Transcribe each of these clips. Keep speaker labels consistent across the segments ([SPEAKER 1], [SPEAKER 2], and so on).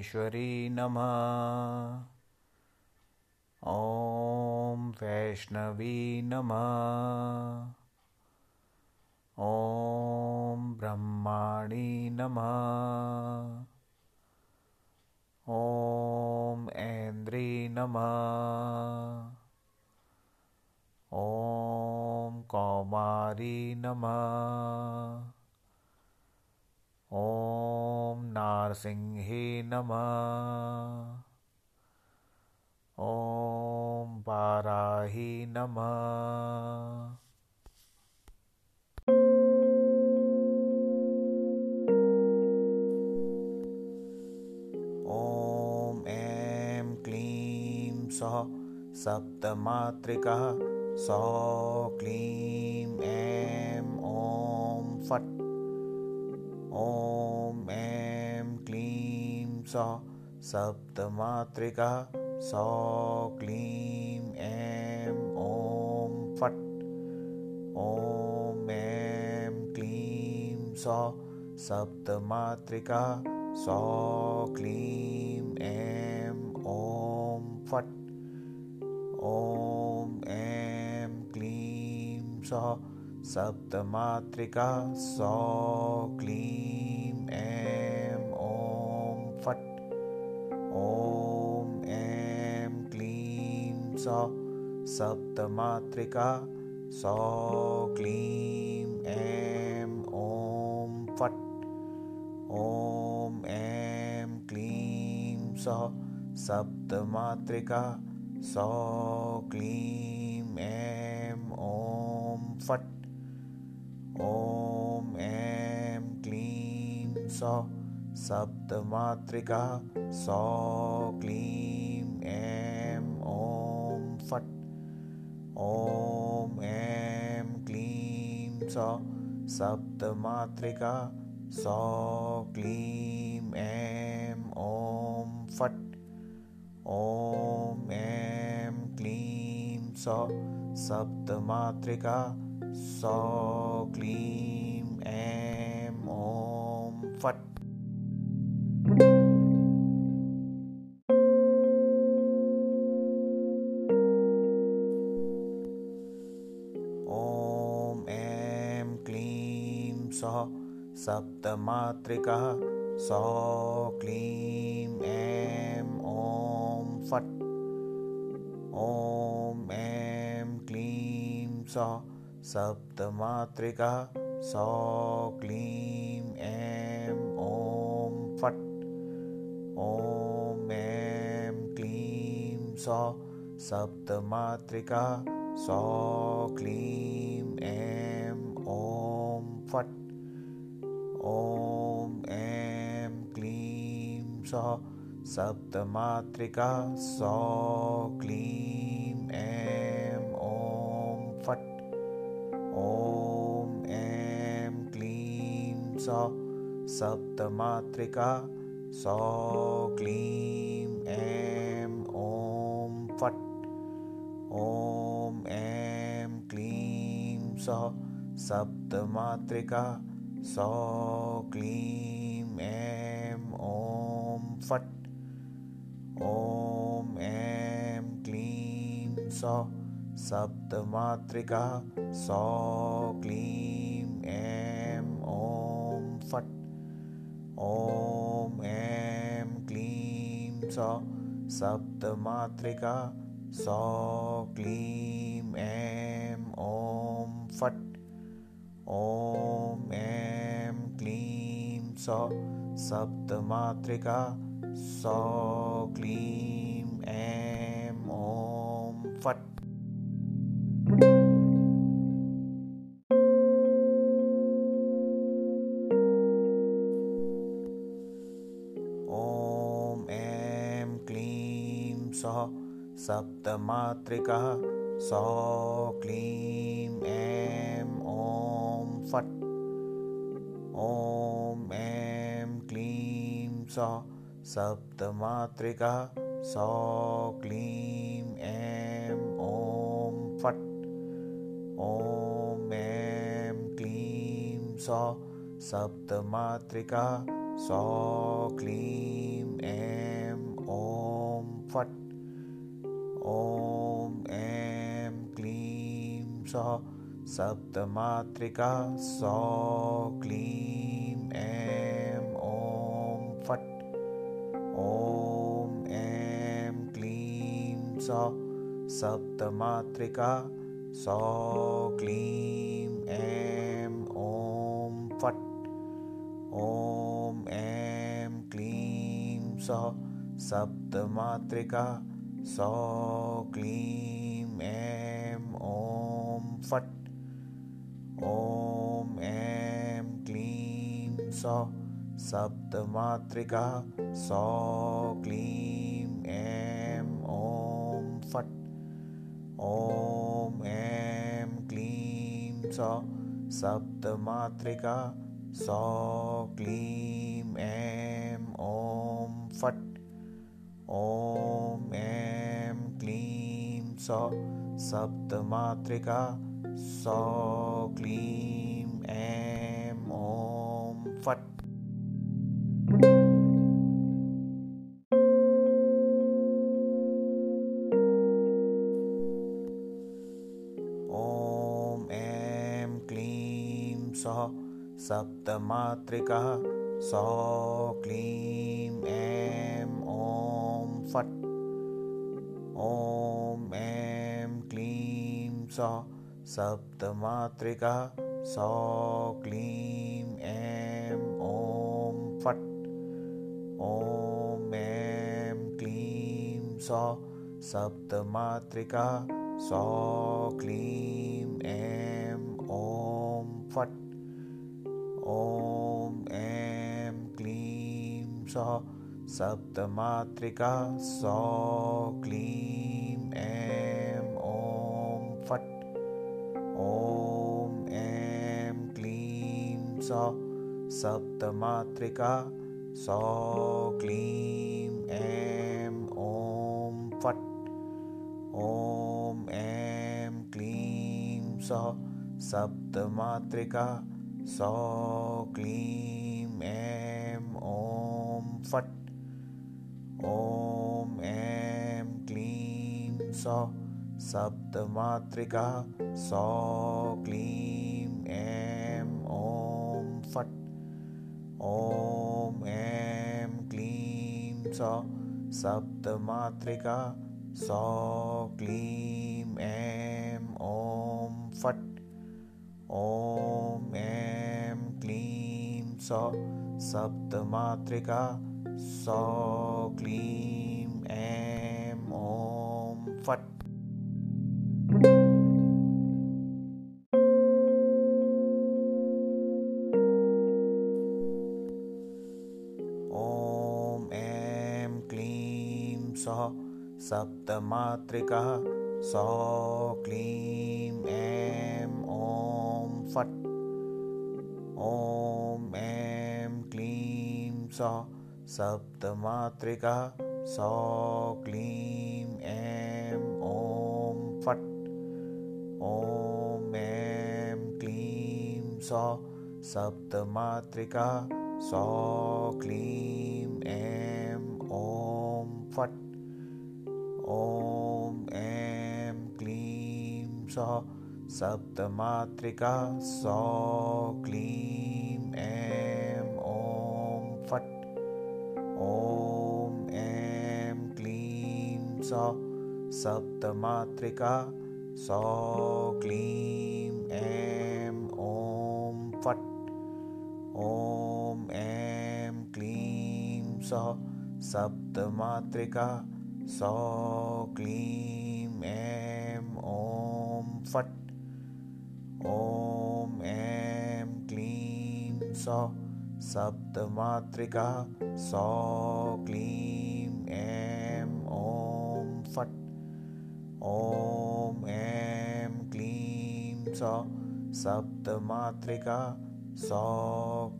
[SPEAKER 1] परमेश्वरी नमः। ॐ वैष्णवी नमः। ॐ ब्रह्माणि नमः। ॐ ऐन्द्री नमः। ॐ कौमारी नमः। ॐ नारसिंहे नमः। ॐ वाराहि नमः। ॐ ऐं क्लीं सः सप्तमातृकः सौ क्लीं सः सप्तमातृकः सौ क्लीं ऐं ॐ फट्। ॐ ऐं क्लीं सः सप्तमातृकः सौ क्लीं ऐं ॐ फट्। ॐ ऐं क्लीं सः सप्तमातृकः सौ क्लीं ऐं सः सप्तमातृकः सौ, क्लीं, ऐं, ॐ, फट्। ॐ, ऐं, क्लीं, सः सप्तमातृकः सौ, क्लीं, ऐं, ॐ, फट्। ॐ, ऐं, क्लीं, सः सप्तमातृकः सौ, क्लीं। ॐ ऐं क्लीं सौ सप्तमातृकः सौ क्लीं ऐं ॐ फट्। ॐ ऐं क्लीं सौ सप्तमात्रिका, सौ क्लीं ऐं सप्तमातृकः सौ क्लीं ऐं ॐ फट्। ॐ ऐं क्लीं सः सप्तमातृकः। सौ क्लीं ऐं ॐ फट्। ॐ ऐं क्लीं सः सप्तमातृकः। सौ क्लीं ऐं ॐ ॐ ऐं क्लीं सः सप्तमातृकः सौ क्लीं ऐं ॐ फट् ॐ ऐं क्लीं सः सप्तमातृकः सौ क्लीं ऐं ॐ फट् ॐ ऐं क्लीं सः सप्तमातृकः सौ क्लीं ऐं ॐ फट् ॐ ऐं क्लीं सः सप्तमातृकः क्लीं ऐं ॐ फट् ॐ ऐं क्लीं सः सप्तमातृकः सौ क्लीं ऐं ॐ ॐ ऐं क्लीं सः सप्तमातृकः सौ क्लीं ऐं ॐ फट्। ॐ सः सप्तमातृकः सौ क्लीं ऐं सप्तमातृकः सौ क्लीं ऐं ॐ फट्। ॐ ऐं क्लीं सः सप्तमातृकः सौ क्लीं ऐं ॐ फट्। ॐ ऐं क्लीं सः सप्तमातृका सौ क्लीं सप्तमातृका सौ क्लीं ऐं ॐ फट्। ॐ ऐं क्लीं सः सप्तमातृका सौ क्लीं ऐं ॐ फट्। ॐ ऐं क्लीं सः सप्तमातृका सौ क्लीं ऐं फट् ॐ ऐं क्लीं सौ सप्तमातृका सौ क्लीं ऐं ॐ फट्। ॐ ऐं क्लीं सौ सप्तमातृका सौ क्लीं ऐं सप्तमातृकः सौ क्लीं ऐं ॐ फट्। ॐ ऐं क्लीं सः। सप्तमातृकः सौ क्लीं ऐं ॐ फट्। ॐ ऐं क्लीं सः। सप्तमातृका सौ क्लीं ऐं ॐ फट्। ॐ ऐं क्लीं सः सप्तमातृका सौ क्लीं ऐं ॐ फट् ॐ ऐं क्लीं सः सप्तमातृका सौ क्लीं ऐं ॐ फट् ॐ ऐं क्लीं सः सप्तमातृका सौ, क्लीं, ऐं, ॐ, फट्। ॐ, ऐं, क्लीं, सः सप्तमातृका सौ, क्लीं, ऐं, ॐ, फट्। ॐ, ऐं, क्लीं, सः सप्तमातृका सौ, क्लीं, ऐं, ॐ, फट्। क्लीं सः सप्तमातृका सौ, क्लीं, ऐं, ॐ, फट्। ॐ, ऐं, क्लीं, सः सप्तमातृकः सौ, क्लीं, ऐं सः सप्तमातृका सौ क्लीं ऐं ॐ फट्। ॐ ऐं क्लीं सः सप्तमातृका सौ क्लीं ऐं ॐ फट्। ॐ ऐं क्लीं सः सप्तमातृका सौ क्लीं ॐ ऐं क्लीं सः सप्तमातृका सौ क्लीं ऐं ॐ फट् ॐ ऐं क्लीं सः सप्तमातृका सौ क्लीं ऐं ॐ फट् ॐ ऐं क्लीं सः सप्तमातृका सौ क्लीं ऐं ॐ फट्। ॐ ऐं क्लीं सः सप्तमातृका सौ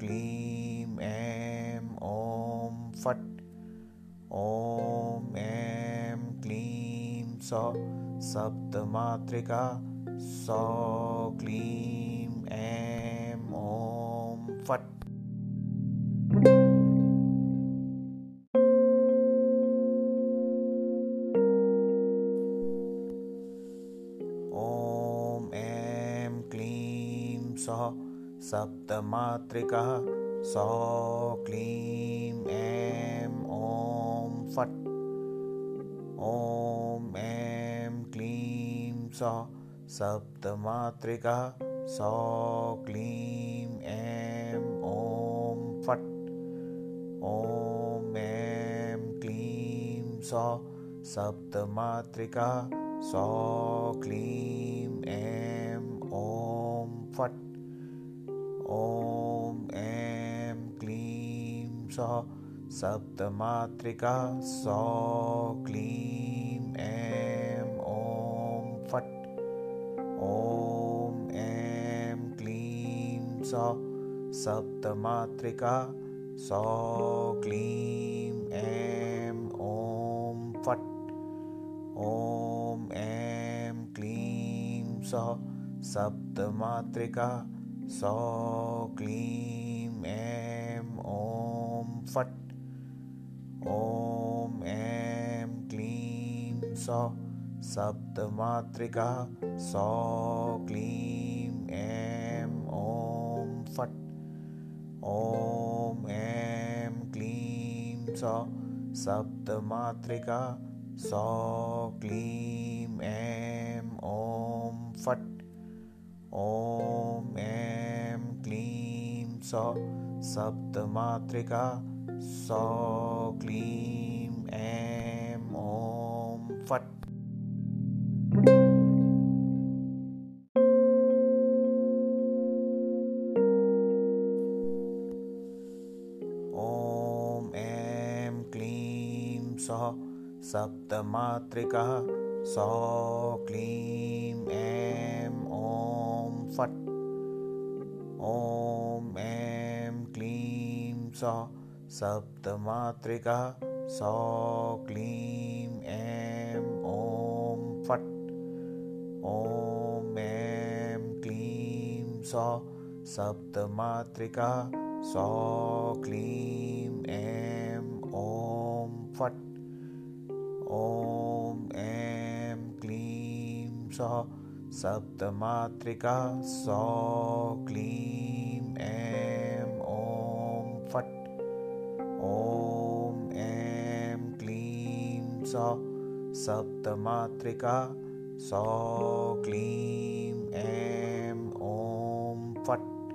[SPEAKER 1] क्लीं ऐं ॐ फट्। ॐ ऐं क्लीं सः सप्तमातृका सौ क्लीं सप्तमातृका सौ क्लीं ऐं ॐ फट्। ॐ ऐं क्लीं सौ सप्तमातृका सौ क्लीं ऐं ॐ फट्। ॐ ऐं क्लीं सौ सप्तमातृका सौ क्लीं ऐं ॐ फट्। ॐ ऐं क्लीं सौ सप्तमातृका सौ क्लीं ऐं ॐ फट्। ॐ ऐं क्लीं सौ सप्तमातृका सौ क्लीं ऐं ॐ फट्। ॐ ऐं क्लीं सौ सप्तमातृका सौ क्लीं ऐं ॐ फट् ॐ ऐं क्लीं सौ सप्तमातृका सौ क्लीं ऐं ॐ फट् ॐ ऐं क्लीं सौ सप्तमातृका सौ क्लीं ऐं ॐ फट् ॐ ऐं क्लीं सौ सप्तमातृका सौ क्लीं ऐं ॐ फट्। ॐ ऐं क्लीं सौ सप्तमातृका सौ क्लीं ऐं सौ सप्तमातृका सौ क्लीं ऐं ॐ फट्। ॐ ऐं क्लीं सौ सप्तमातृका सौ क्लीं ऐं ॐ फट्। ॐ ऐं क्लीं सौ सप्तमातृका सौ क्लीं ॐ ऐं क्लीं सौ सप्तमातृका सौ क्लीं ऐं ॐ फट्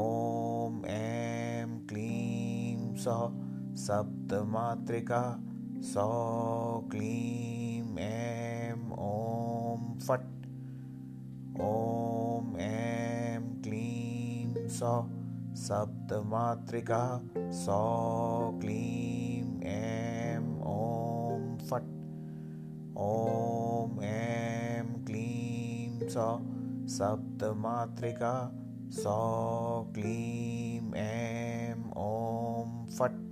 [SPEAKER 1] ॐ ऐं क्लीं सौ सप्तमातृका सौ क्लीं ऐं ॐ फट् ॐ ऐं क्लीं सौ सप्तमातृका सौ क्लीं ऐं ॐ फट्। ॐ ऐं क्लीं सौ सप्तमातृका सौ क्लीं ऐं ॐ फट्।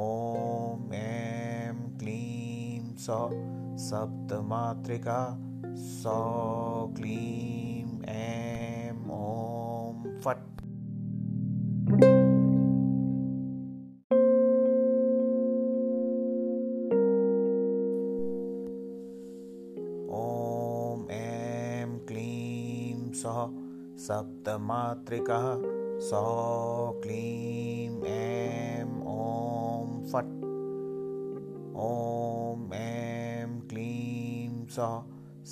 [SPEAKER 1] ॐ ऐं क्लीं सौ सप्तमातृका सौ क्लीं ऐं ॐ सप्तमातृका सौ क्लीं ऐं ॐ फट्। ॐ ऐं क्लीं सौ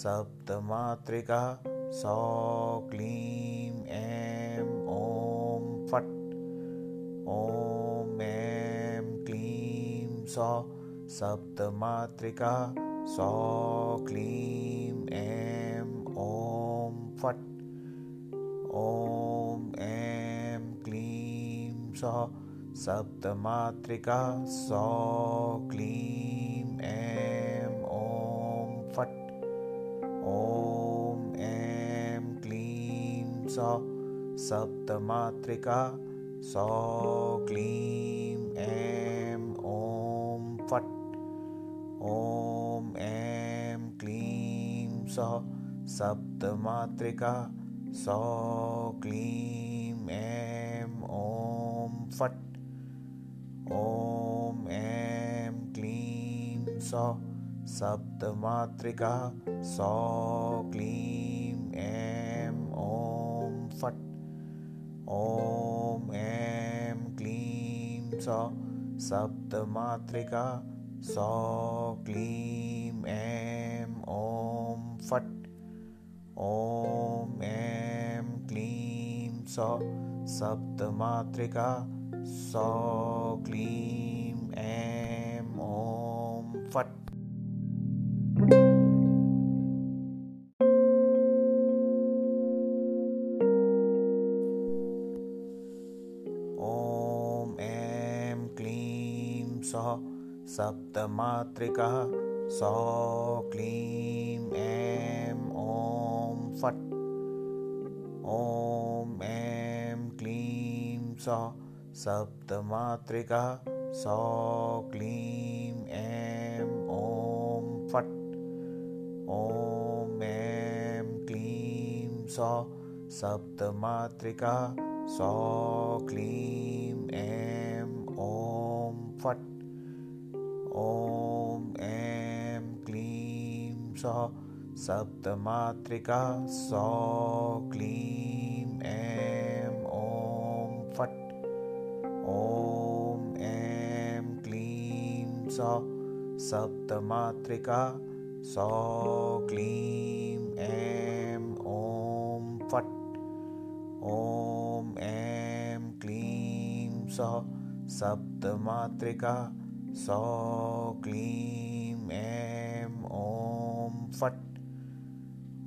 [SPEAKER 1] सप्तमातृका सौ क्लीं ऐं ॐ फट्। ॐ ऐं क्लीं सौ सप्तमातृका सौ क्लीं ऐं ॐ सौ। सप्तमातृका सौ। क्लीं ऐं ॐ फट्। ॐ ऐं क्लीं सौ। सप्तमातृका सौ। क्लीं ऐं ॐ फट्। ॐ ऐं क्लीं सौ। सप्तमातृका सौ। क्लीं ऐं ॐ फट् ॐ ऐं क्लीं सौ सप्तमातृका सौ क्लीं ऐं ॐ फट् ॐ ऐं क्लीं सौ सप्तमात्रिका सौ क्लीं ऐं ॐ फट् ॐ ऐं क्लीं सौ सप्तमात्रिका सौ क्लीं ऐं ॐ फट् ॐ ऐं क्लीं सः सप्तमात्रिकः सौ क्लीं ऐं ॐ फट् ॐ ऐं क्लीं सः सप्तमात्रिकः, सौ क्लीं ऐं ॐ फट्। ॐ ऐं क्लीं सः सप्तमात्रिका, सौ क्लीं ऐं ॐ फट्। ॐ ऐं क्लीं सौ सप्तमात्रिका, सौ क्लीं ऐं सौ, सप्तमात्रिका, सौ, क्लीं, ऐं, ॐ, फट्। ॐ, ऐं, क्लीं, सः, सप्तमात्रिका, सौ, क्लीं, ऐं, ॐ, फट्।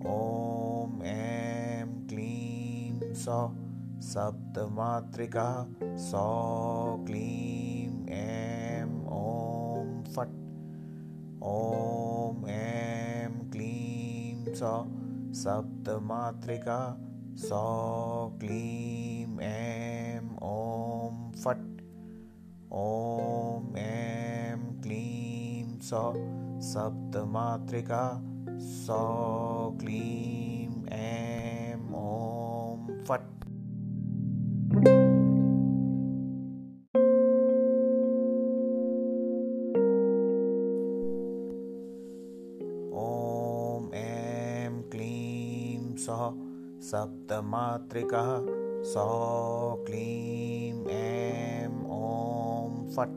[SPEAKER 1] ॐ, ऐं, क्लीं, सः, सप्तमात्रिका, सौ, क्लीं, ऐं ॐ ऐं क्लीं सः सप्तमात्रिका, सौ क्लीं ऐं ॐ फट्। ॐ ऐं क्लीं सः सप्तमात्रिका, सौ क्लीं ऐं ॐ फट्। सप्तमात्रिकः सौ क्लीं ऐं ॐ फट्।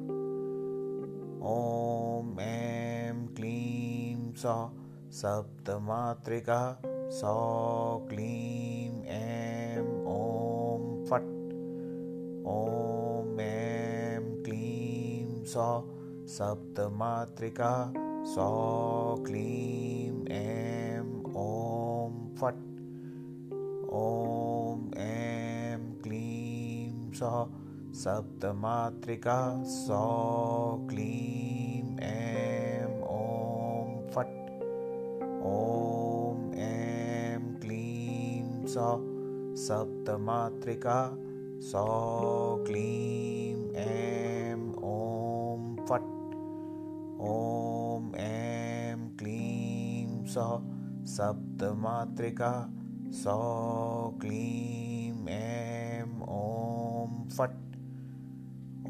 [SPEAKER 1] ॐ ऐं क्लीं सः सप्तमात्रिका सौ क्लीं ऐं ॐ फट्। ॐ ऐं क्लीं सः सप्तमात्रिका सौ क्लीं ऐं ॐ फट्। ॐ ऐं क्लीं सः सप्तमात्रिका सौ क्लीं ऐं ॐ फट् ॐ ऐं क्लीं सः सप्तमात्रिका सौ क्लीं ऐं ॐ फट् ॐ ऐं क्लीं सः सप्तमात्रिका सौ क्लीं ऐं ॐ फट्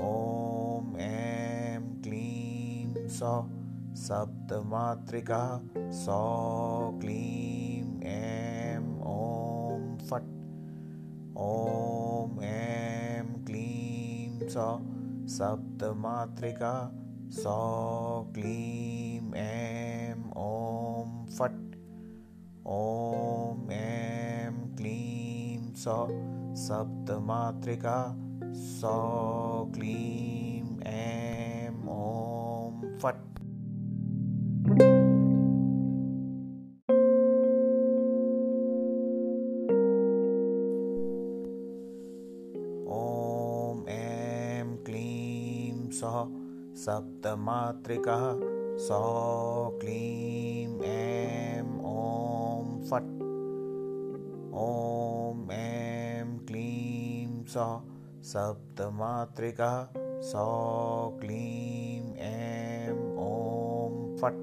[SPEAKER 1] ॐ ऐं क्लीं सः सप्तमात्रिका सौ क्लीं ऐं ॐ फट् ॐ ऐं क्लीं सः सप्तमात्रिका सौ क्लीं ऐं ॐ फट् ॐ ऐं क्लीं सः सप्तमात्रिका सौ क्लीं ऐं ॐ फट्। ॐ ऐं क्लीं सः सप्तमात्रिकः सौ क्लीं फट् ॐ ऐं क्लीं सः सप्तमात्रिका, सौ क्लीं ऐं ॐ फट्।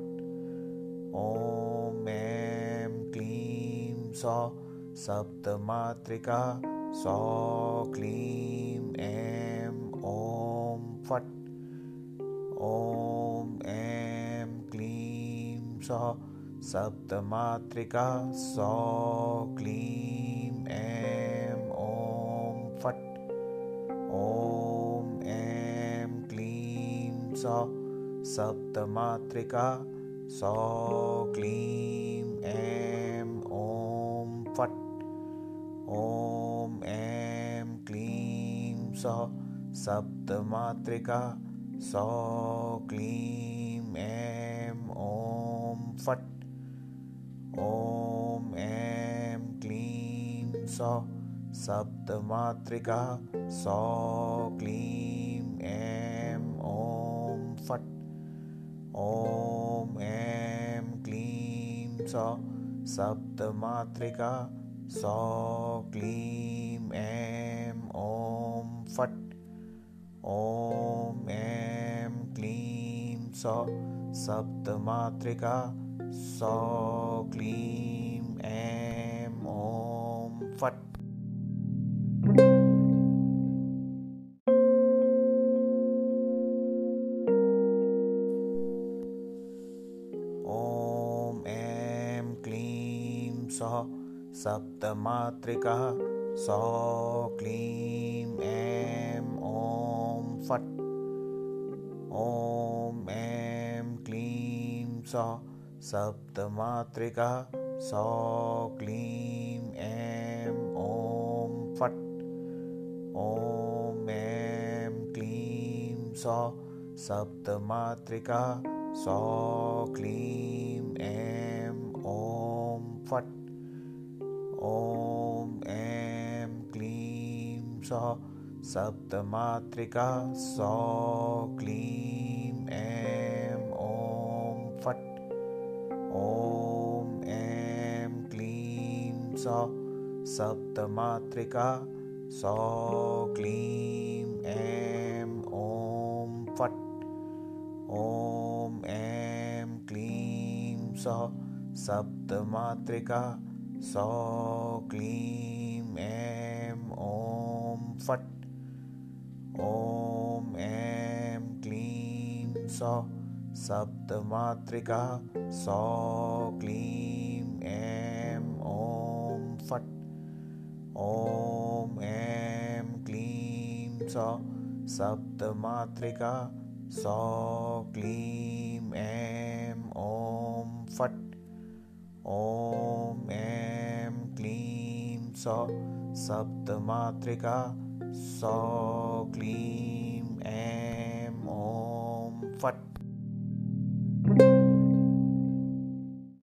[SPEAKER 1] ॐ ऐं क्लीं सः सप्तमात्रिका, सौ क्लीं ऐं ॐ फट्। ॐ ऐं क्लीं सः सप्तमात्रिका सौ क्लीं ऐं ॐ ॐ ऐं क्लीं सौ सप्तमात्रिका सौ क्लीं ऐं ॐ फट्। ॐ ऐं क्लीं सौ सप्तमात्रिका सौ क्लीं ऐं ॐ सौ, सप्तमात्रिका, सौ, क्लीं, ऐं, ॐ, फट्। ॐ, ऐं, क्लीं, सौ, सप्तमात्रिका, सौ, क्लीं, ऐं, ॐ, फट्। ॐ, ऐं, क्लीं, सौ, सप्तमात्रिका, सौ, क्लीं, ऐं, ॐ। सप्तमात्रिका सौ क्लीं ऐं ॐ फट्। ॐ ऐं क्लीं सौ। सप्तमात्रिका सौ क्लीं ऐं ॐ फट्। ॐ ऐं क्लीं सौ। सप्तमात्रिका सौ क्लीं ऐं ॐ फट्। ऐं सौ, सप्तमात्रिका, सौ, क्लीं, ऐं, ॐ, फट्। ॐ, ऐं, क्लीं, सौ, सप्तमात्रिका, सौ, क्लीं, ऐं, ॐ, फट्। ॐ, ऐं, क्लीं, सौ, सप्तमात्रिका, सौ, क्लीं, ऐं, ॐ फट् ॐ ऐं क्लीं सौ सप्तमात्रिका सौ क्लीं ऐं ॐ फट् ॐ ऐं क्लीं सौ सप्तमात्रिका सौ क्लीं ऐं ॐ फट् ॐ ऐं क्लीं सौ सप्तमात्रिका सौ क्लीं ऐं ॐ